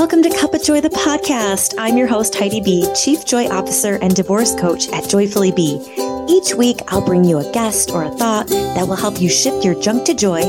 Welcome to Cup of Joy, the podcast. I'm your host, Heidi B., Chief Joy Officer and Divorce Coach at Joyfully Be. Each week, I'll bring you a guest or a thought that will help you shift your junk to joy,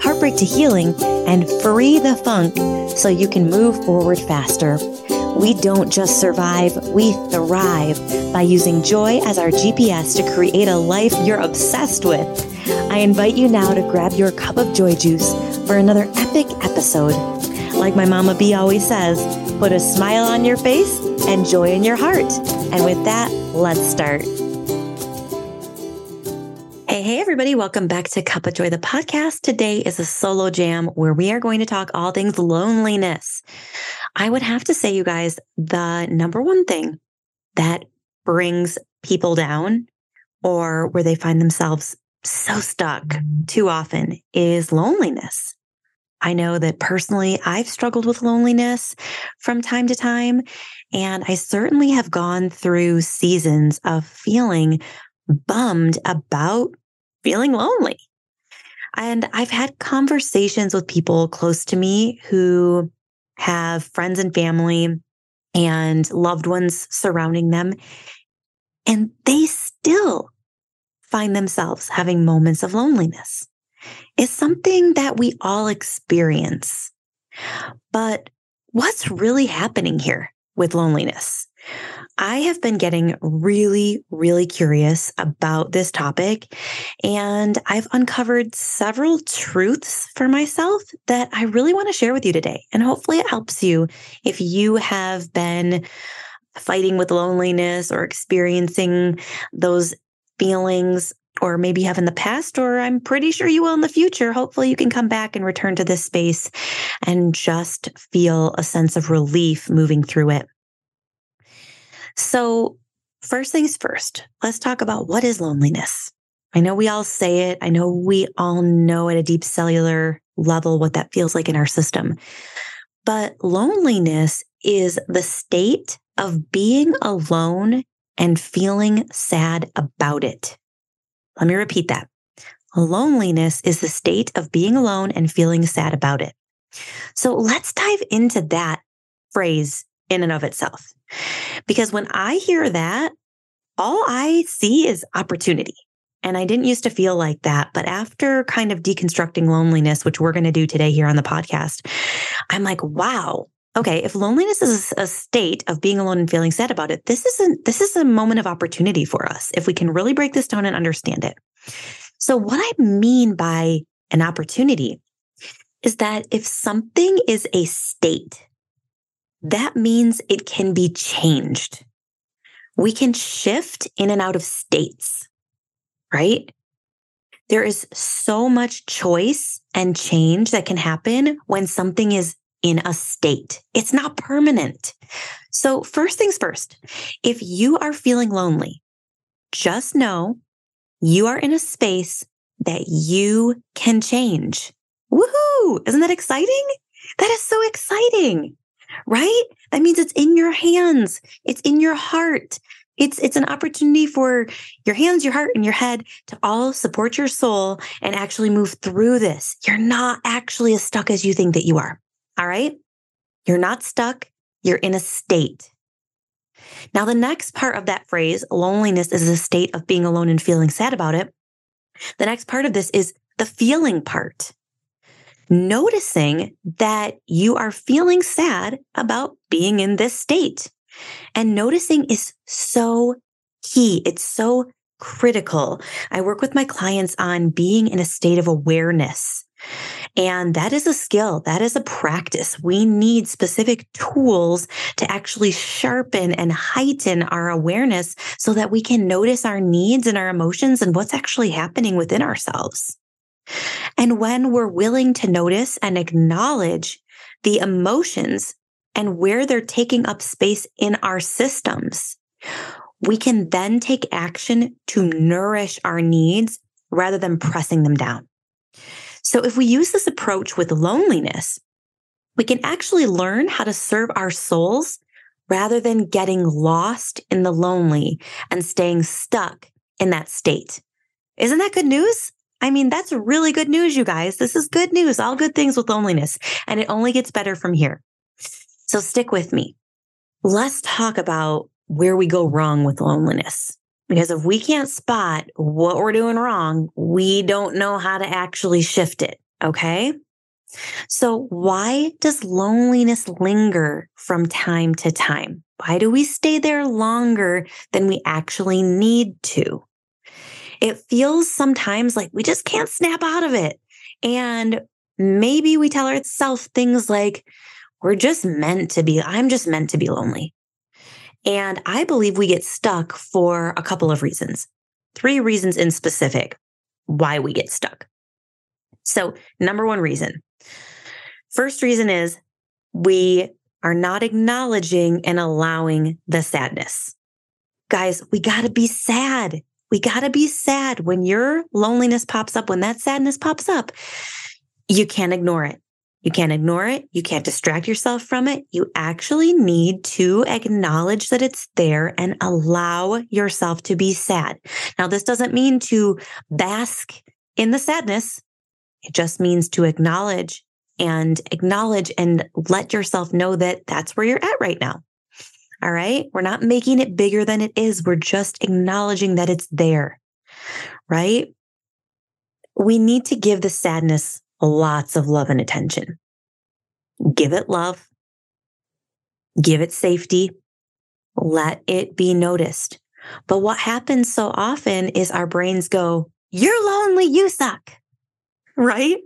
heartbreak to healing, and free the funk so you can move forward faster. We don't just survive, we thrive by using joy as our GPS to create a life you're obsessed with. I invite you now to grab your cup of joy juice for another epic episode. Like my Mama B always says, put a smile on your face and joy in your heart. And with that, let's start. Hey, hey, everybody. Welcome back to Cup of Joy, the podcast. Today is a solo jam where we are going to talk all things loneliness. I would have to say, you guys, the number one thing that brings people down or where they find themselves so stuck too often is loneliness. I know that personally, I've struggled with loneliness from time to time. And I certainly have gone through seasons of feeling bummed about feeling lonely. And I've had conversations with people close to me who have friends and family and loved ones surrounding them. And they still find themselves having moments of loneliness is something that we all experience. But what's really happening here with loneliness? I have been getting really, really curious about this topic, and I've uncovered several truths for myself that I really want to share with you today. And hopefully, it helps you if you have been fighting with loneliness or experiencing those feelings or maybe have in the past, or I'm pretty sure you will in the future. Hopefully, you can come back and return to this space and just feel a sense of relief moving through it. So, first things first, let's talk about what is loneliness. I know we all say it. I know we all know at a deep cellular level what that feels like in our system. But loneliness is the state of being alone and feeling sad about it. Let me repeat that. Loneliness is the state of being alone and feeling sad about it. So let's dive into that phrase in and of itself. Because when I hear that, all I see is opportunity. And I didn't used to feel like that. But after kind of deconstructing loneliness, which we're going to do today here on the podcast, I'm like, wow, okay, if loneliness is a state of being alone and feeling sad about it, this isn't, this is a moment of opportunity for us if we can really break this down and understand it. So, what I mean by an opportunity is that if something is a state, that means it can be changed. We can shift in and out of states, right? There is so much choice and change that can happen when something is in a state. It's not permanent. So, first things first, if you are feeling lonely, just know you are in a space that you can change. Woohoo! Isn't that exciting? That is so exciting, right? That means it's in your hands. It's in your heart. It's, it's an opportunity for your hands, your heart, and your head to all support your soul and actually move through this. You're not actually as stuck as you think that you are. All right. You're not stuck. You're in a state. Now, the next part of that phrase, loneliness is a state of being alone and feeling sad about it. The next part of this is the feeling part. Noticing that you are feeling sad about being in this state. And noticing is so key. It's so critical. I work with my clients on being in a state of awareness. And that is a skill. That is a practice. We need specific tools to actually sharpen and heighten our awareness so that we can notice our needs and our emotions and what's actually happening within ourselves. And when we're willing to notice and acknowledge the emotions and where they're taking up space in our systems, we can then take action to nourish our needs rather than pressing them down. So if we use this approach with loneliness, we can actually learn how to serve our souls rather than getting lost in the lonely and staying stuck in that state. Isn't that good news? I mean, that's really good news, you guys. This is good news, all good things with loneliness. And it only gets better from here. So stick with me. Let's talk about where we go wrong with loneliness. Because if we can't spot what we're doing wrong, we don't know how to actually shift it. Okay. So, why does loneliness linger from time to time? Why do we stay there longer than we actually need to? It feels sometimes like we just can't snap out of it. And maybe we tell ourselves things like, we're just meant to be, I'm just meant to be lonely. And I believe we get stuck for a couple of reasons. Three reasons in specific why we get stuck. So, number one reason. First reason is we are not acknowledging and allowing the sadness. Guys, we got to be sad. We got to be sad when your loneliness pops up, when that sadness pops up. You can't ignore it. You can't ignore it. You can't distract yourself from it. You actually need to acknowledge that it's there and allow yourself to be sad. Now, this doesn't mean to bask in the sadness. It just means to acknowledge and acknowledge and let yourself know that that's where you're at right now. All right. We're not making it bigger than it is. We're just acknowledging that it's there. Right. We need to give the sadness lots of love and attention. Give it love, give it safety, let it be noticed. But what happens so often is our brains go, You're lonely, you suck. Right?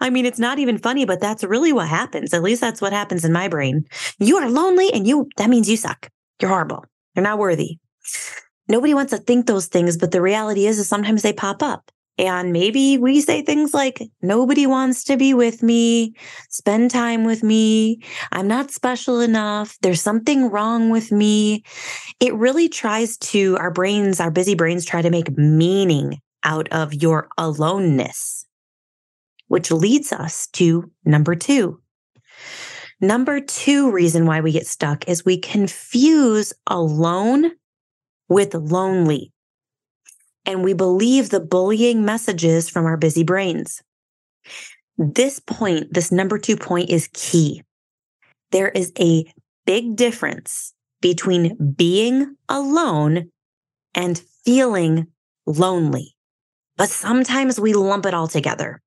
I mean, it's not even funny, but that's really what happens. At least that's what happens in my brain. You are lonely and you, that means you suck. You're horrible. You're not worthy. Nobody wants to think those things, but the reality is, is sometimes they pop up. And maybe we say things like, nobody wants to be with me, spend time with me. I'm not special enough. There's something wrong with me. It really tries to, our brains, our busy brains try to make meaning out of your aloneness, which leads us to number two. Number two reason why we get stuck is we confuse alone with lonely and we believe the bullying messages from our busy brains. This point, this number two point is key. There is a big difference between being alone and feeling lonely, but sometimes we lump it all together.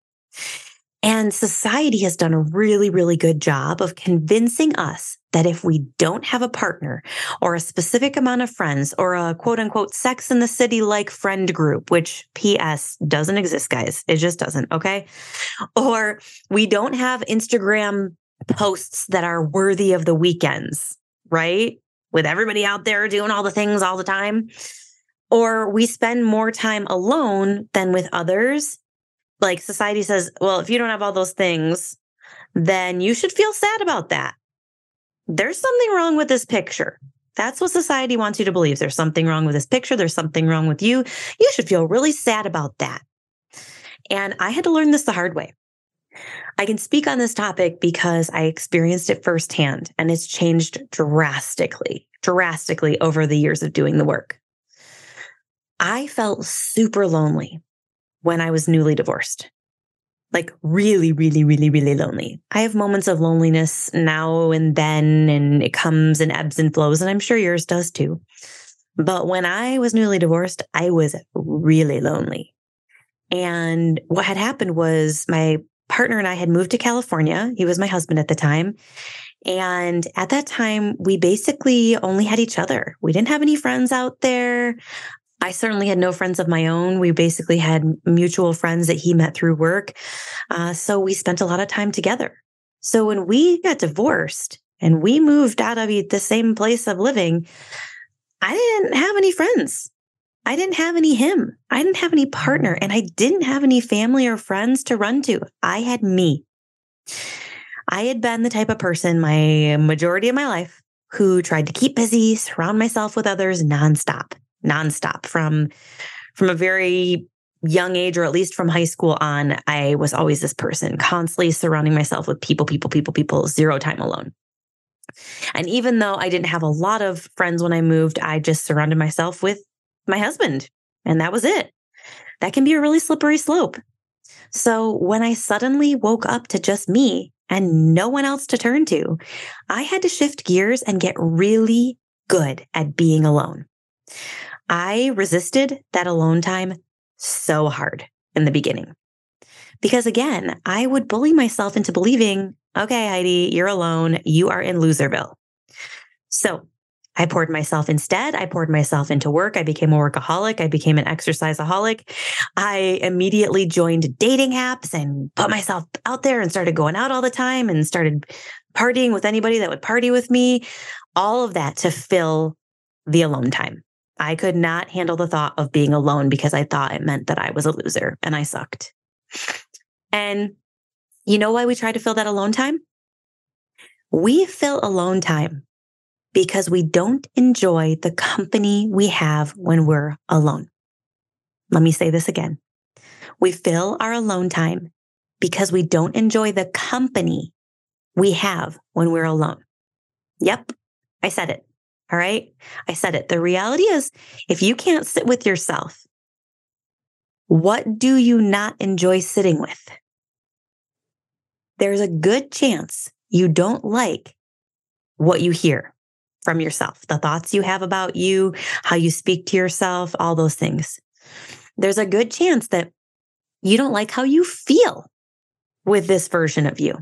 And society has done a really, really good job of convincing us that if we don't have a partner or a specific amount of friends or a quote unquote sex in the city like friend group, which PS doesn't exist, guys. It just doesn't. Okay. Or we don't have Instagram posts that are worthy of the weekends, right? With everybody out there doing all the things all the time. Or we spend more time alone than with others. Like society says, well, if you don't have all those things, then you should feel sad about that there's something wrong with this picture. That's what society wants you to believe. There's something wrong with this picture. There's something wrong with you. You should feel really sad about that. And I had to learn this the hard way. I can speak on this topic because I experienced it firsthand and it's changed drastically, drastically over the years of doing the work. I felt super lonely when I was newly divorced like really, really, really, really lonely. I have moments of loneliness now and then, and it comes and ebbs and flows, and I'm sure yours does too. But when I was newly divorced, I was really lonely. And what had happened was my partner and I had moved to California. He was my husband at the time. And at that time, we basically only had each other. We didn't have any friends out there. I certainly had no friends of my own. We basically had mutual friends that he met through work. Uh, so we spent a lot of time together. So when we got divorced and we moved out of the same place of living, I didn't have any friends. I didn't have any him. I didn't have any partner and I didn't have any family or friends to run to. I had me. I had been the type of person my majority of my life who tried to keep busy, surround myself with others nonstop nonstop from from a very young age or at least from high school on i was always this person constantly surrounding myself with people people people people zero time alone. And even though i didn't have a lot of friends when i moved i just surrounded myself with my husband and that was it. That can be a really slippery slope. So when I suddenly woke up to just me and no one else to turn to, I had to shift gears and get really good at being alone. I resisted that alone time so hard in the beginning. Because again, I would bully myself into believing, okay, Heidi, you're alone. You are in Loserville. So I poured myself instead. I poured myself into work. I became a workaholic. I became an exerciseaholic. I immediately joined dating apps and put myself out there and started going out all the time and started partying with anybody that would party with me. All of that to fill the alone time. I could not handle the thought of being alone because I thought it meant that I was a loser and I sucked. And you know why we try to fill that alone time? We fill alone time because we don't enjoy the company we have when we're alone. Let me say this again. We fill our alone time because we don't enjoy the company we have when we're alone. Yep, I said it. All right. I said it. The reality is, if you can't sit with yourself, what do you not enjoy sitting with? There's a good chance you don't like what you hear from yourself, the thoughts you have about you, how you speak to yourself, all those things. There's a good chance that you don't like how you feel with this version of you.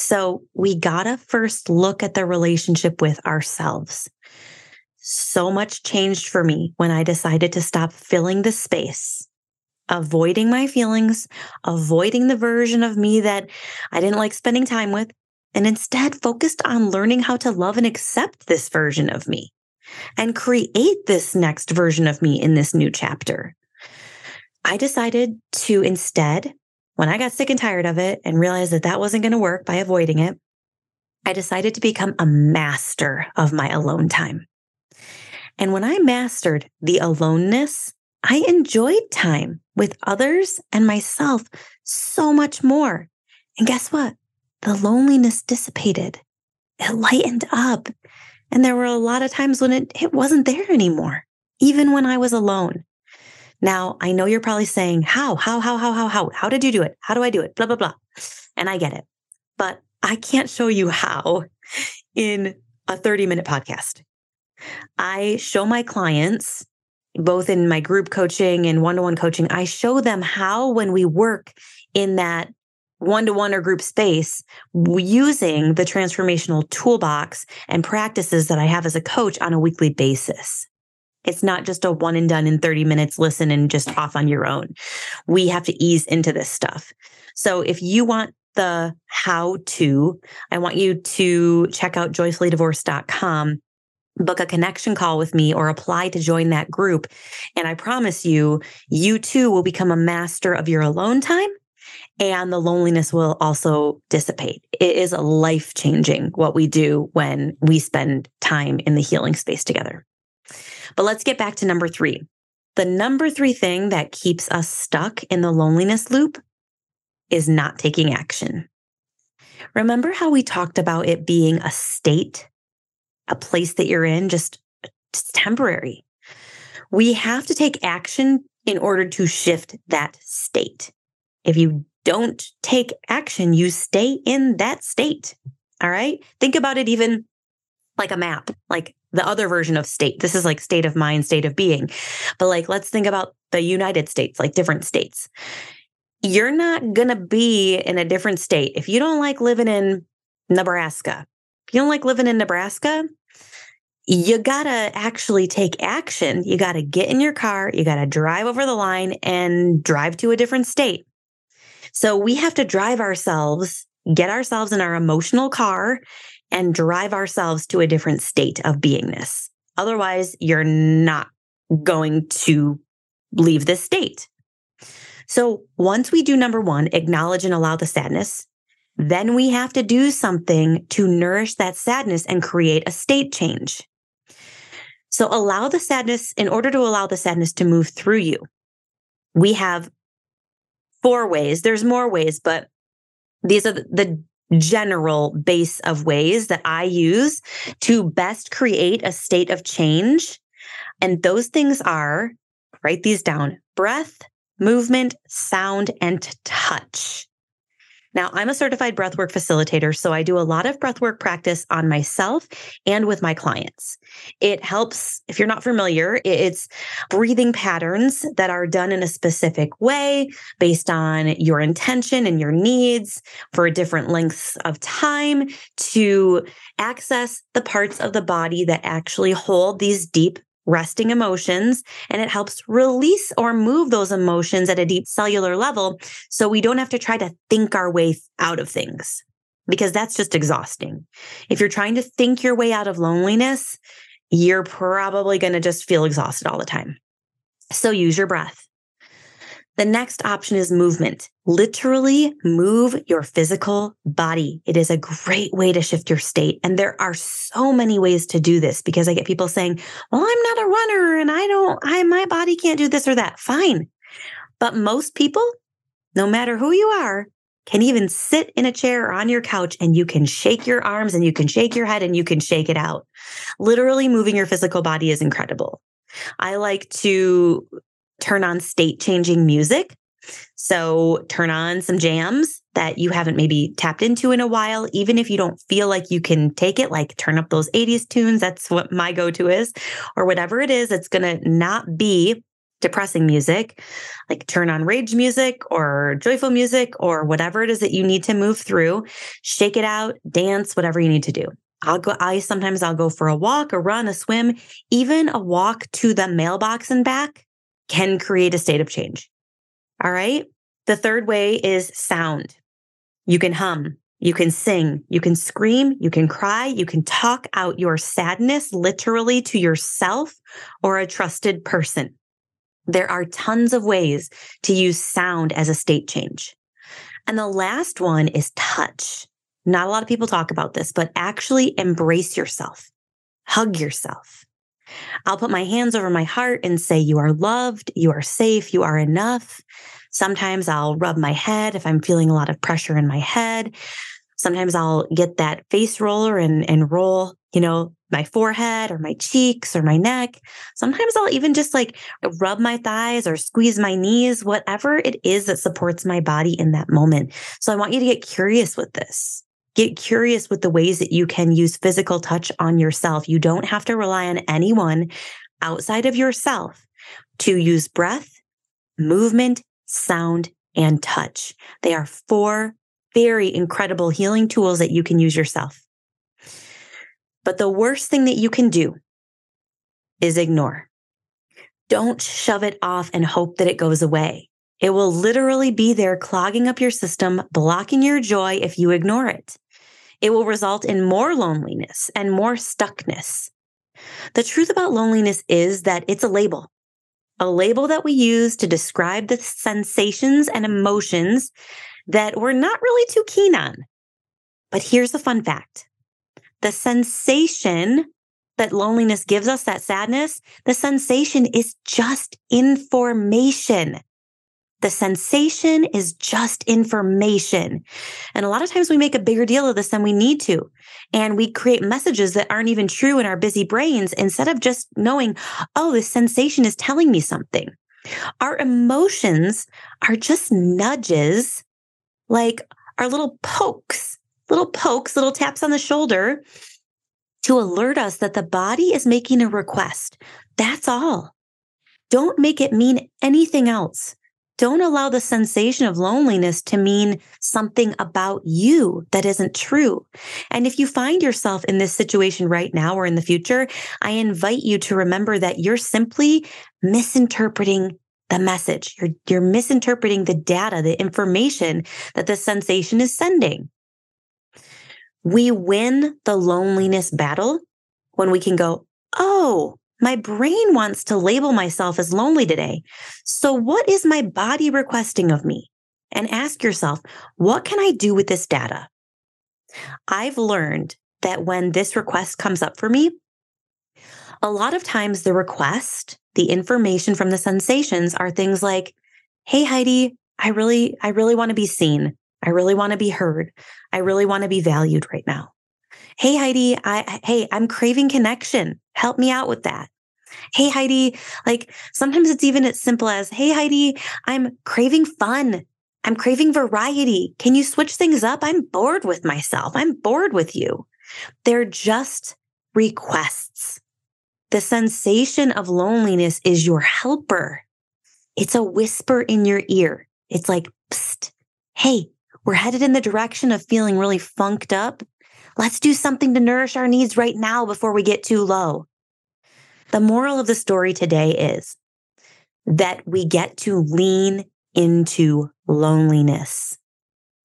So we gotta first look at the relationship with ourselves. So much changed for me when I decided to stop filling the space, avoiding my feelings, avoiding the version of me that I didn't like spending time with, and instead focused on learning how to love and accept this version of me and create this next version of me in this new chapter. I decided to instead, when I got sick and tired of it and realized that that wasn't going to work by avoiding it, I decided to become a master of my alone time. And when I mastered the aloneness, I enjoyed time with others and myself so much more. And guess what? the loneliness dissipated. It lightened up. And there were a lot of times when it, it wasn't there anymore, even when I was alone. Now, I know you're probably saying, how, how, how, how, how, how, how did you do it? How do I do it? Blah, blah, blah. And I get it. But I can't show you how in a 30 minute podcast. I show my clients, both in my group coaching and one to one coaching, I show them how, when we work in that one to one or group space using the transformational toolbox and practices that I have as a coach on a weekly basis. It's not just a one and done in 30 minutes, listen and just off on your own. We have to ease into this stuff. So if you want the how to, I want you to check out joyfullydivorced.com book a connection call with me or apply to join that group. And I promise you, you too will become a master of your alone time and the loneliness will also dissipate. It is a life changing what we do when we spend time in the healing space together. But let's get back to number three. The number three thing that keeps us stuck in the loneliness loop is not taking action. Remember how we talked about it being a state, a place that you're in, just, just temporary. We have to take action in order to shift that state. If you don't take action, you stay in that state. All right. Think about it even like a map, like the other version of state. This is like state of mind, state of being. But like, let's think about the United States, like different states. You're not going to be in a different state. If you don't like living in Nebraska, if you don't like living in Nebraska, you got to actually take action. You got to get in your car, you got to drive over the line and drive to a different state. So we have to drive ourselves, get ourselves in our emotional car and drive ourselves to a different state of beingness. Otherwise, you're not going to leave this state. So once we do number one, acknowledge and allow the sadness, then we have to do something to nourish that sadness and create a state change. So allow the sadness, in order to allow the sadness to move through you, we have four ways. There's more ways, but these are the general base of ways that I use to best create a state of change. And those things are write these down breath, movement, sound, and touch. Now, I'm a certified breathwork facilitator, so I do a lot of breathwork practice on myself and with my clients. It helps, if you're not familiar, it's breathing patterns that are done in a specific way based on your intention and your needs for different lengths of time to access the parts of the body that actually hold these deep resting emotions and it helps release or move those emotions at a deep cellular level so we don't have to try to think our way out of things because that's just exhausting. If you're trying to think your way out of loneliness, you're probably going to just feel exhausted all the time. So use your breath. The next option is movement. Literally move your physical body. It is a great way to shift your state. And there are so many ways to do this because I get people saying, well, I'm not a runner and I don't, I, my body can't do this or that. Fine. But most people, no matter who you are, can even sit in a chair or on your couch and you can shake your arms and you can shake your head and you can shake it out. Literally moving your physical body is incredible. I like to turn on state changing music. So turn on some jams that you haven't maybe tapped into in a while, even if you don't feel like you can take it, like turn up those 80s tunes. That's what my go to is, or whatever it is, it's going to not be depressing music, like turn on rage music or joyful music or whatever it is that you need to move through, shake it out, dance, whatever you need to do. I'll go, I sometimes I'll go for a walk, a run, a swim, even a walk to the mailbox and back can create a state of change. All right. The third way is sound. You can hum, you can sing, you can scream, you can cry, you can talk out your sadness literally to yourself or a trusted person. There are tons of ways to use sound as a state change. And the last one is touch. Not a lot of people talk about this, but actually embrace yourself, hug yourself. I'll put my hands over my heart and say, You are loved, you are safe, you are enough. Sometimes I'll rub my head if I'm feeling a lot of pressure in my head. Sometimes I'll get that face roller and, and roll, you know, my forehead or my cheeks or my neck. Sometimes I'll even just like rub my thighs or squeeze my knees, whatever it is that supports my body in that moment. So I want you to get curious with this. Get curious with the ways that you can use physical touch on yourself. You don't have to rely on anyone outside of yourself to use breath, movement, sound, and touch. They are four very incredible healing tools that you can use yourself. But the worst thing that you can do is ignore. Don't shove it off and hope that it goes away. It will literally be there clogging up your system, blocking your joy if you ignore it it will result in more loneliness and more stuckness. The truth about loneliness is that it's a label, a label that we use to describe the sensations and emotions that we're not really too keen on. But here's the fun fact the sensation that loneliness gives us, that sadness, the sensation is just information. The sensation is just information. And a lot of times we make a bigger deal of this than we need to. And we create messages that aren't even true in our busy brains instead of just knowing, oh, this sensation is telling me something. Our emotions are just nudges, like our little pokes, little pokes, little taps on the shoulder to alert us that the body is making a request. That's all. Don't make it mean anything else. Don't allow the sensation of loneliness to mean something about you that isn't true. And if you find yourself in this situation right now or in the future, I invite you to remember that you're simply misinterpreting the message. You're, you're misinterpreting the data, the information that the sensation is sending. We win the loneliness battle when we can go, Oh, my brain wants to label myself as lonely today. So, what is my body requesting of me? And ask yourself, what can I do with this data? I've learned that when this request comes up for me, a lot of times the request, the information from the sensations are things like, Hey, Heidi, I really, I really want to be seen. I really want to be heard. I really want to be valued right now. Hey, Heidi, I, hey, I'm craving connection. Help me out with that. Hey, Heidi, like sometimes it's even as simple as, Hey, Heidi, I'm craving fun. I'm craving variety. Can you switch things up? I'm bored with myself. I'm bored with you. They're just requests. The sensation of loneliness is your helper. It's a whisper in your ear. It's like, Psst, hey, we're headed in the direction of feeling really funked up. Let's do something to nourish our needs right now before we get too low. The moral of the story today is that we get to lean into loneliness.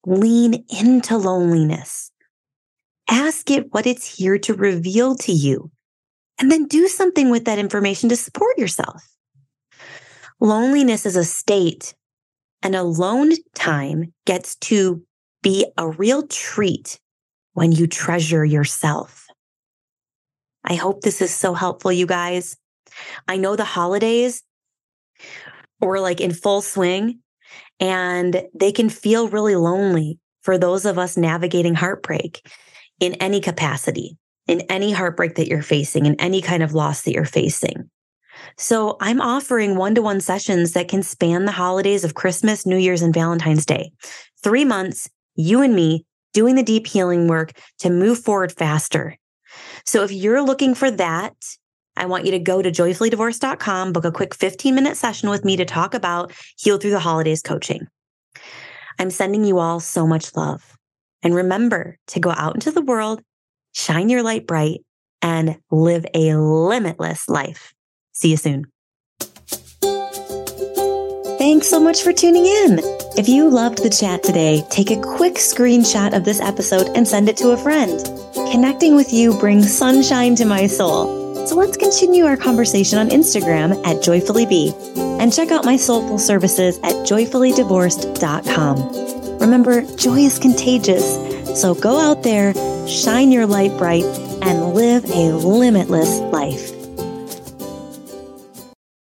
Lean into loneliness. Ask it what it's here to reveal to you, and then do something with that information to support yourself. Loneliness is a state, and alone time gets to be a real treat when you treasure yourself. I hope this is so helpful, you guys. I know the holidays were like in full swing and they can feel really lonely for those of us navigating heartbreak in any capacity, in any heartbreak that you're facing, in any kind of loss that you're facing. So I'm offering one to one sessions that can span the holidays of Christmas, New Year's, and Valentine's Day. Three months, you and me doing the deep healing work to move forward faster. So if you're looking for that, I want you to go to joyfullydivorced.com, book a quick 15 minute session with me to talk about Heal Through the Holidays coaching. I'm sending you all so much love. And remember to go out into the world, shine your light bright, and live a limitless life. See you soon. Thanks so much for tuning in. If you loved the chat today, take a quick screenshot of this episode and send it to a friend. Connecting with you brings sunshine to my soul. So let's continue our conversation on Instagram at joyfullybe and check out my soulful services at joyfullydivorced.com. Remember, joy is contagious. So go out there, shine your light bright, and live a limitless life.